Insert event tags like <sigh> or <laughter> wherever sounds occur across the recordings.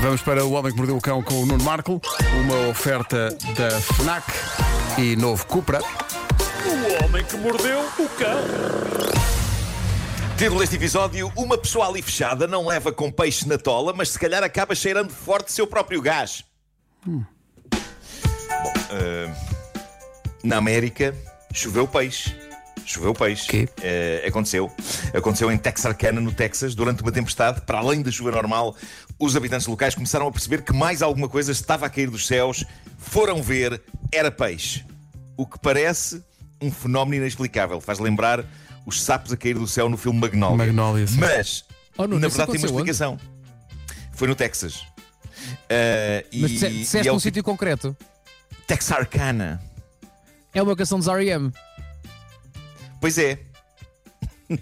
Vamos para o Homem que Mordeu o Cão com o Nuno Marco, uma oferta da FNAC e novo Cupra. O homem que mordeu o cão. Título deste episódio: Uma pessoa ali fechada não leva com peixe na tola, mas se calhar acaba cheirando forte seu próprio gás. Bom, eh, na América choveu peixe. Choveu peixe. Quê? Eh, aconteceu. Aconteceu em Texarkana, no Texas, durante uma tempestade. Para além da chuva normal, os habitantes locais começaram a perceber que mais alguma coisa estava a cair dos céus. Foram ver, era peixe. O que parece um fenómeno inexplicável. Faz lembrar os sapos a cair do céu no filme Magnolia. Magnolia, sim. Mas, Oh, Nuno, na verdade, tem uma aconteceu onde? explicação. Foi no Texas. Eh, Mas e- disse- e disseste é num tipo- sítio concreto. Texarkana. É uma canção dos R.E.M. Pois é.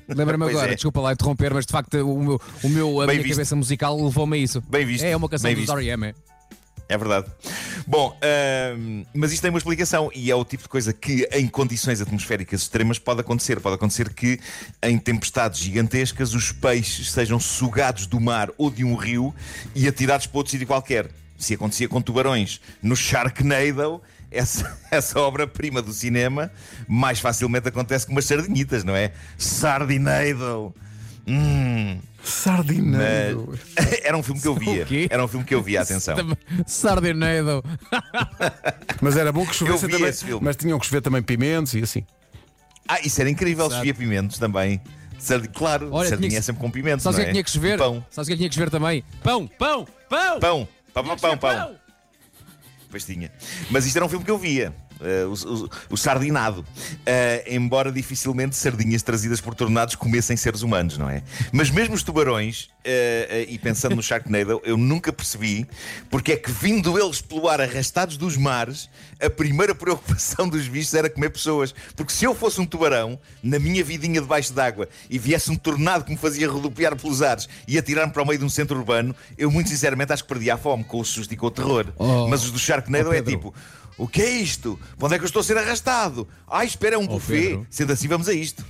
Lembra-me agora, é. desculpa lá interromper, mas de facto o meu, o meu, a Bem minha visto. cabeça musical levou-me a isso. Bem visto. É uma canção Bem dos. R.E.M. é. É verdade. Bom, ahm, mas isto tem uma explicação e é o tipo de coisa que em condições atmosféricas extremas pode acontecer. Pode acontecer que em tempestades gigantescas os peixes sejam sugados do mar ou de um rio e atirados para outro sítio qualquer. Se acontecia com tubarões no Sharknado, essa, <laughs> essa obra-prima do cinema mais facilmente acontece com umas sardinhitas, não é? Sardinado! Hum, Sardineiro. <laughs> era um filme que eu via. O quê? Era um filme que eu via, atenção. Sardinado. <laughs> Mas era bom que chovesse também. esse filme. Mas tinham que chover também pimentos e assim. Ah, isso era incrível, chovia pimentos também. Claro, Olha, sardinha tinha é que- sempre com pimentos. Sabes o não que é é que tinha que chover? Pão, Sabes o que é que tinha que chover também? Pão, pão, pão! pão, pão, pão, que pão, pão. Pois tinha. Mas isto era um filme que eu via. Eh, o, o- o Sardinado. Eh, embora dificilmente sardinhas trazidas por tornados comessem seres humanos, não é? Mas mesmo os tubarões, eh, e pensando no <laughs> Sharknado, eu nunca percebi porque é que, vindo eles pelo ar arrastados dos mares, a primeira preocupação dos bichos era comer pessoas. Porque se eu fosse um tubarão, na minha vidinha debaixo d'água, e viesse um tornado que me fazia rodopiar pelos ares e atirar-me para o meio de um centro urbano, eu muito sinceramente acho que perdia a fome com o susto e com o terror. Oh. Mas os do Sharknado Oh, é tipo. O que é isto? Para onde é que eu estou a ser arrastado? Ai, espera, é um buffet. Pedro. Sendo assim, vamos a isto.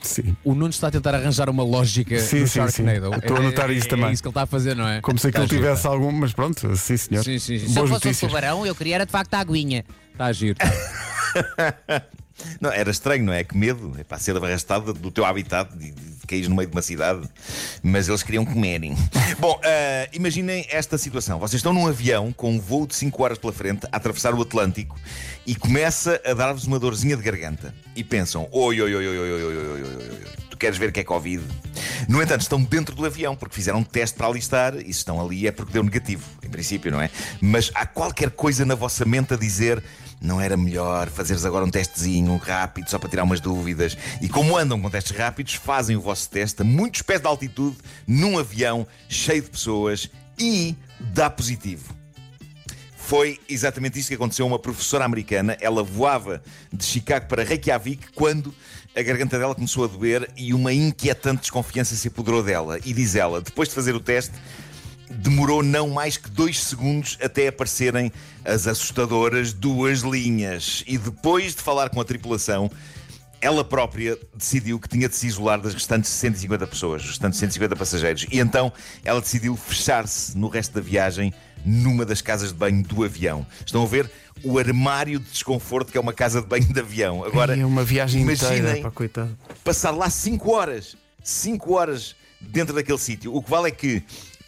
Sim. O Nuno está a tentar arranjar uma lógica Sim, no sim, Sharknado. sim. Estou a notar é, isso é também. É isso que ele está a fazer, não é? Como se aquilo giro, tivesse algum. Mas pronto, sim, senhor. Sim, sim, sim. Se eu fosse um notícias. tubarão, eu queria era de facto a aguinha. Está a giro. <laughs> Não, era estranho, não é? Que medo. É para ser arrastado do teu habitat, de, cair no meio de uma cidade. Mas eles queriam comerem. Bom, ah, imaginem esta situação. Vocês estão num avião com um voo de 5 horas pela frente a atravessar o Atlântico e começa a dar-vos uma dorzinha de garganta. E pensam: oi, oi, oi, oi, oi, oi, oi, oi, oi, oi. Tu queres ver que é Covid? No entanto, estão dentro do avião porque fizeram um teste para alistar e se estão ali é porque deu negativo, em princípio, não é? Mas há qualquer coisa na vossa mente a dizer não era melhor fazeres agora um testezinho rápido só para tirar umas dúvidas. E como andam com testes rápidos, fazem o vosso teste a muitos pés de altitude num avião cheio de pessoas e dá positivo. Foi exatamente isso que aconteceu a uma professora americana. Ela voava de Chicago para Reykjavik quando a garganta dela começou a doer e uma inquietante desconfiança se apoderou dela. E diz ela, depois de fazer o teste, demorou não mais que dois segundos até aparecerem as assustadoras duas linhas. E depois de falar com a tripulação, ela própria decidiu que tinha de se isolar das restantes 150 pessoas, os restantes 150 passageiros. E então ela decidiu fechar-se no resto da viagem numa das casas de banho do avião. Estão a ver o armário de desconforto que é uma casa de banho de avião. Agora, é uma viagem inteira. imaginem Pá, coitado. passar lá 5 horas. 5 horas dentro daquele sítio. O que vale é que,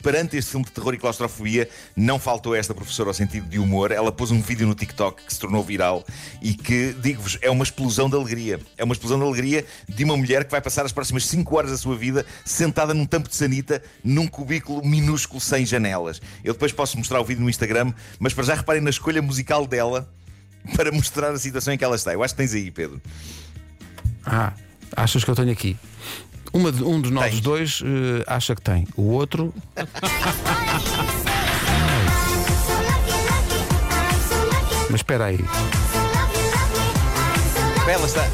perante este filme de terror e claustrofobia, não faltou esta professora ao sentido de humor. Ela pôs um vídeo no TikTok que se tornou viral e que, digo-vos, é uma explosão de alegria. É uma explosão de alegria de uma mulher que vai passar as próximas 5 horas da sua vida sentada num tampo de sanita, num cubículo minúsculo sem janelas. Eu depois posso mostrar o vídeo no Instagram, mas para já reparem na escolha musical dela para mostrar a situação em que ela está. Eu acho que tens aí, Pedro. Ah, achas que eu tenho aqui? Uma de- um de nós Tens. dois eh, acha que tem. O outro. <laughs> Mas espera aí. Ela está.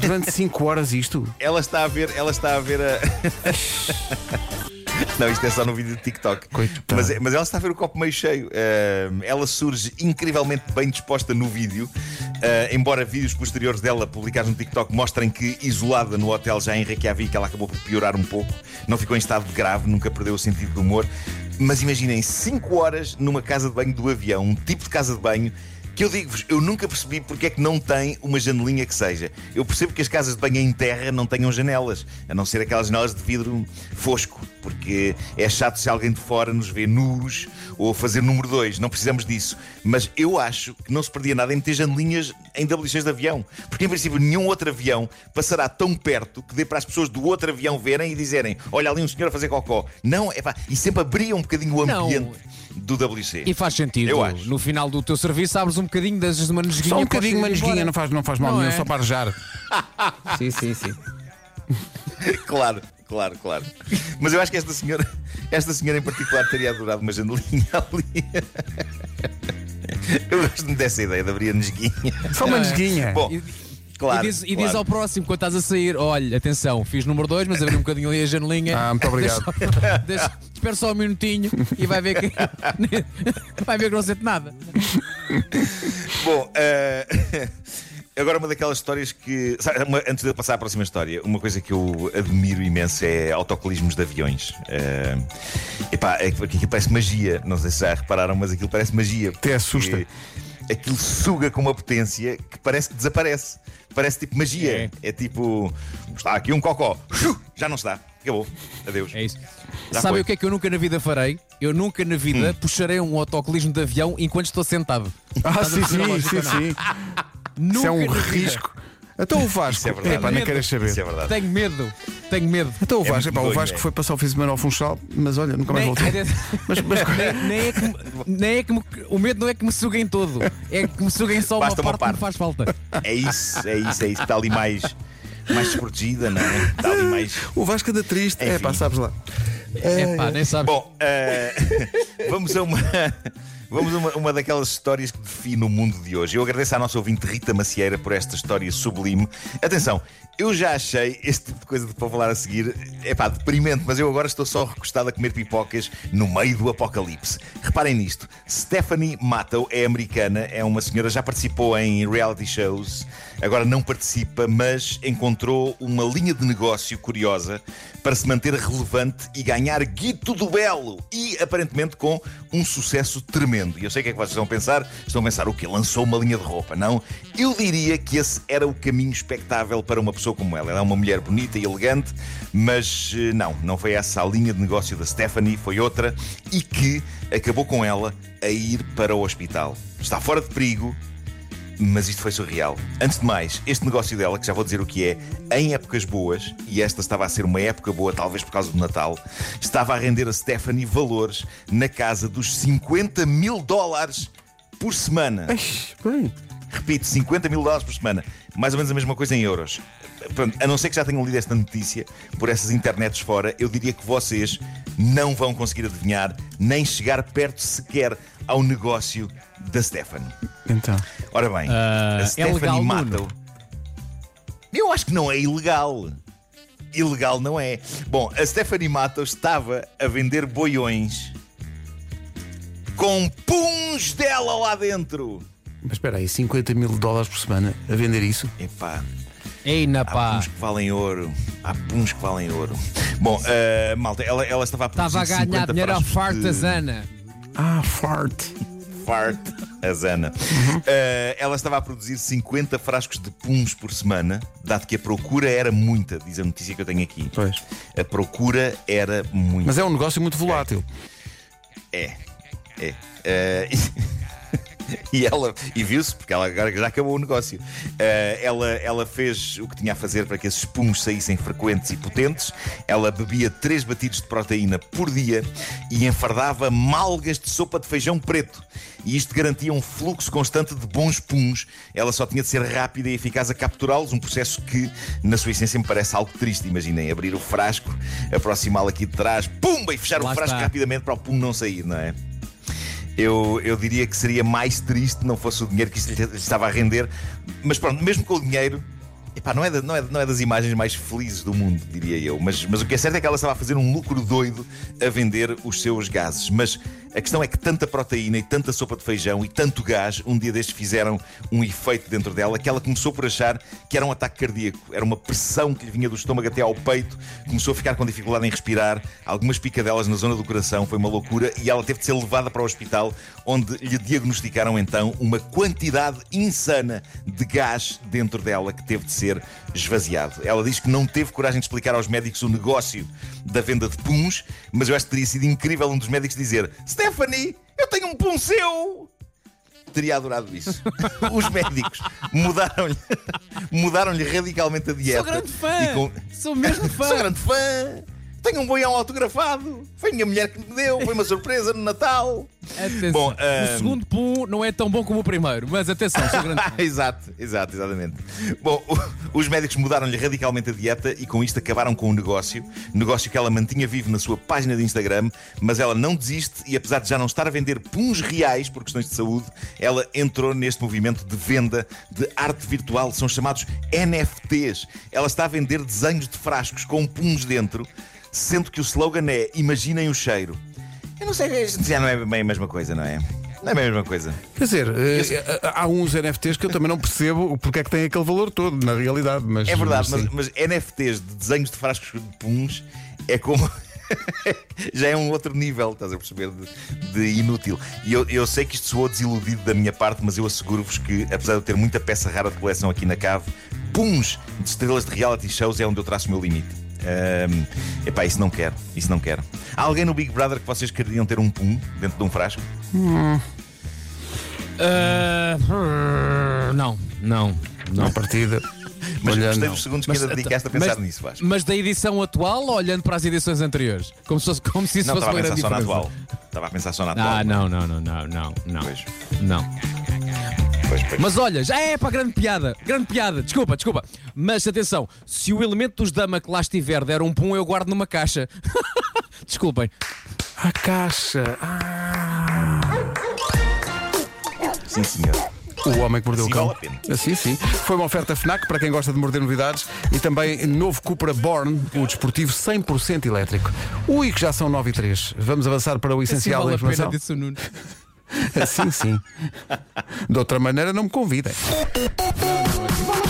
Durante 5 horas isto? Ela está a ver, ela está a ver a. <laughs> Não, isto é só no vídeo de TikTok. Coitado. Mas, mas ela está a ver o copo meio cheio. Ahm, ela surge incrivelmente bem disposta no vídeo. Ah, embora vídeos posteriores dela publicados no TikTok mostrem que, isolada no hotel já em Reykjavik, ela acabou por piorar um pouco. Não ficou em estado grave, nunca perdeu o sentido do humor. Mas imaginem 5 horas numa casa de banho do avião, um tipo de casa de banho que eu digo-vos, eu nunca percebi porque é que não tem uma janelinha que seja. Eu percebo que as casas de banho em terra não tenham janelas, a não ser aquelas janelas de vidro fosco, porque é chato se alguém de fora nos vê nus ou fazer número 2, não precisamos disso. Mas eu acho que não se perdia nada em meter janelinhas em WCs de avião, porque em princípio nenhum outro avião passará tão perto que dê para as pessoas do outro avião verem e dizerem: Olha ali um senhor a fazer cocó. Não, é pá, e sempre abria um bocadinho o Não. Do WC. E faz sentido. Eu acho. No final do teu serviço abres um bocadinho das uma nesguinha. Só um bocadinho, ir uma nesguinha, embora. não faz, não faz mal Não nenhum, é? só para arejar. <laughs> Sim, sim, sim. <laughs> Claro, claro, claro. Mas eu acho que esta senhora, esta senhora em particular, teria adorado uma janelinha <laughs> ali. Eu gosto muito dessa ideia de abrir a nesguinha. Só uma é? nesguinha. Bom, E, claro. e diz, e diz claro. ao próximo, quando estás a sair: Olha, atenção, fiz número 2, mas abri um bocadinho ali a janelinha. Ah, muito obrigado. Deixa, <laughs> deixa, espera só um minutinho e vai ver que. <laughs> vai ver que não sente nada. Bom, eh, <laughs> agora uma daquelas histórias que. sabe, uma- antes de eu passar à próxima história, uma coisa que eu admiro imenso é autocolismos de aviões. Eh, epá, é aquilo parece magia. Não sei se já repararam, mas aquilo parece magia. Até assusta. Aquilo suga com uma potência que parece que desaparece. Parece tipo magia. É, tipo. Está aqui um cocó. Já não está. Acabou. Adeus. É isso. Já Sabem foi. o que é que eu nunca na vida farei? Eu nunca na vida puxarei um autocolismo de avião enquanto estou sentado. Ah, Estás sim, sim, sim, não? sim. Nunca Isso é um risco. Então o Vasco. Isso é verdade. Epá, nem queres saber. Isso é verdade. Tenho medo, tenho medo. Então o É Vasco, epá, o Vasco é. foi passar o fim de semana ao Funchal, mas olha, nunca mais Nem, voltou. <laughs> Mas, mas nem, nem é que, me- nem é que me- o medo não é que me suguem todo, é que me suguem só uma Basta uma parte, que me faz falta. É isso, é isso, é isso. Está ali mais, mais desprotegida, não é? Está ali mais. o Vasco anda triste. É pá, sabes lá. É pá, nem sabes. Bom, eh, <laughs> vamos a uma. Vamos a uma, uma daquelas histórias que define o mundo de hoje. Eu agradeço à nossa ouvinte Rita Macieira por esta história sublime. Atenção, eu já achei este tipo de coisa de para falar a seguir, é pá, deprimente, mas eu agora estou só recostado a comer pipocas no meio do apocalipse. Reparem nisto: Stephanie Matto é americana, é uma senhora, já participou em reality shows, agora não participa, mas encontrou uma linha de negócio curiosa para se manter relevante e ganhar guito do belo e aparentemente com um sucesso tremendo. E eu sei o que é que vocês estão a pensar. Estão a pensar o que lançou uma linha de roupa, não? Eu diria que esse era o caminho expectável para uma pessoa como ela. Ela é uma mulher bonita e elegante, mas eh, não, não foi essa a linha de negócio da Stephanie, foi outra e que acabou com ela a ir para o hospital. Está fora de perigo, mas isto foi surreal. Antes de mais, este negócio dela, que já vou dizer o que é, em épocas boas, e esta estava a ser uma época boa, talvez por causa do Natal, estava a render a Stephanie valores na casa dos 50 mil dólares por semana. Bem, Repito, 50 mil dólares por semana. Mais ou menos a mesma coisa em euros. Pronto, a não ser que já tenham lido esta notícia por essas internets fora, eu diria que vocês não vão conseguir adivinhar, nem chegar perto sequer ao negócio da Stephanie. Então. Ora bem, Ah, a é Stephanie legal, Matto. Nuno? Eu acho que não é ilegal. Ilegal não é. Bom, a Stephanie Matto estava a vender boiões com puns dela lá dentro. Mas espera aí, 50 mil dólares por semana a vender isso? Epá, Ei, na há puns que valem ouro. Há puns que valem ouro. Bom, ah, malta, ela, ela estava a produzir Estava a ganhar 50 dinheiro à frascos de- fartazana. Ah, fart. A Zana. Uh, ela estava a produzir 50 frascos de puns por semana, dado que a procura era muita, diz a notícia que eu tenho aqui. Pois. A procura era muita. Mas é um negócio muito volátil. É, é. Uh, <laughs> <laughs> e ela, e viu-se, porque ela agora já acabou o negócio. Uh, ela, ela fez o que tinha a fazer para que esses pumos saíssem frequentes e potentes. Ela bebia três batidos de proteína por dia e enfardava malgas de sopa de feijão preto. E isto garantia um fluxo constante de bons pumos. Ela só tinha de ser rápida e eficaz a capturá-los, um processo que, na sua essência, me parece algo triste. Imaginem, abrir o frasco, aproximá-lo aqui de trás, pumba, e fechar Lá o frasco está. rapidamente para o pum não sair, não é? Eu, eu diria que seria mais triste não fosse o dinheiro que isto estava a render. Mas pronto, mesmo com o dinheiro, epá, não, é não, é, não é das imagens mais felizes do mundo, diria eu. Mas, mas o que é certo é que ela estava a fazer um lucro doido a vender os seus gases. Mas A questão é que tanta proteína e tanta sopa de feijão e tanto gás, um dia destes fizeram um efeito dentro dela que ela começou por achar que era um ataque cardíaco. Era uma pressão que lhe vinha do estômago até ao peito. Começou a ficar com dificuldade em respirar, algumas picadelas na zona do coração, foi uma loucura e ela teve de ser levada para o hospital, onde lhe diagnosticaram então uma quantidade insana de gás dentro dela que teve de ser esvaziado. Ela diz que não teve coragem de explicar aos médicos o negócio da venda de puns, mas eu acho que teria sido incrível um dos médicos dizer: Stephanie, eu tenho um pum seu! Teria adorado isso. <laughs> Os médicos mudaram-lhe mudaram-lhe radicalmente a dieta. Sou grande fã! Com- Sou mesmo <laughs> fã! Sou grande fã! Tenho um boião autografado! Foi a minha mulher que me deu, foi uma surpresa no Natal! Atenção. Bom, O ahm, segundo pum não é tão bom como o primeiro, mas atenção, sou grande <laughs> exato, exato, exatamente. Bom, o- os médicos mudaram-lhe radicalmente a dieta e com isto acabaram com o negócio. Negócio que ela mantinha vivo na sua página de Instagram, mas ela não desiste e apesar de já não estar a vender puns reais por questões de saúde, ela entrou neste movimento de venda de arte virtual, são chamados NFTs. Ela está a vender desenhos de frascos com puns dentro, sendo que o slogan é Imaginem o cheiro. Eu não sei, já não é bem a mesma coisa, não é? Não é a mesma coisa. Quer dizer, eh, há uns NFTs que eu também não percebo porque é que tem aquele valor todo, na realidade. Mas, É verdade, mas mas, mas NFTs de desenhos de frascos de puns é como. <laughs> Já é um outro nível, estás a perceber? De, de inútil. E eu, eu sei que isto soou desiludido da minha parte, mas eu asseguro-vos que, apesar de eu ter muita peça rara de coleção aqui na cave, puns de estrelas de reality shows é onde eu traço o meu limite. Ahm, epá, isso não quero, isso não quero. Há alguém no Big Brother que vocês queriam ter um pum dentro de um frasco? Ah, não, não, não. Uma partida. <laughs> Mas Olha, gostei não. dos segundos que Mas, ainda dedicaste a pensar mas- nisso, Vasco. Mas da edição atual, olhando para as edições anteriores, como se, fosse, como se isso Não, fosse estava uma a grande pensar só na diferença. atual. Estava a pensar só na atual. Ah, não, não, não, não, não, não. Não. Pois, pois. Mas olha, já é para grande piada, grande piada, desculpa, desculpa. Mas atenção, se o elemento dos dama que lá estiver der um pum, eu guardo numa caixa. <laughs> Desculpem. A caixa. Ah. Sim, senhor. O homem que mordeu Sim, o cão. vale a pena. Assim, sim. Foi uma oferta Fnac para quem gosta de morder novidades e também novo Cupra Born, o desportivo 100% elétrico. Ui, que já são 9 e 3. Vamos avançar para o Assim essencial vale da a pena, informação. disse o Nuno. Assim, sim. De outra maneira, não me convidem. <laughs>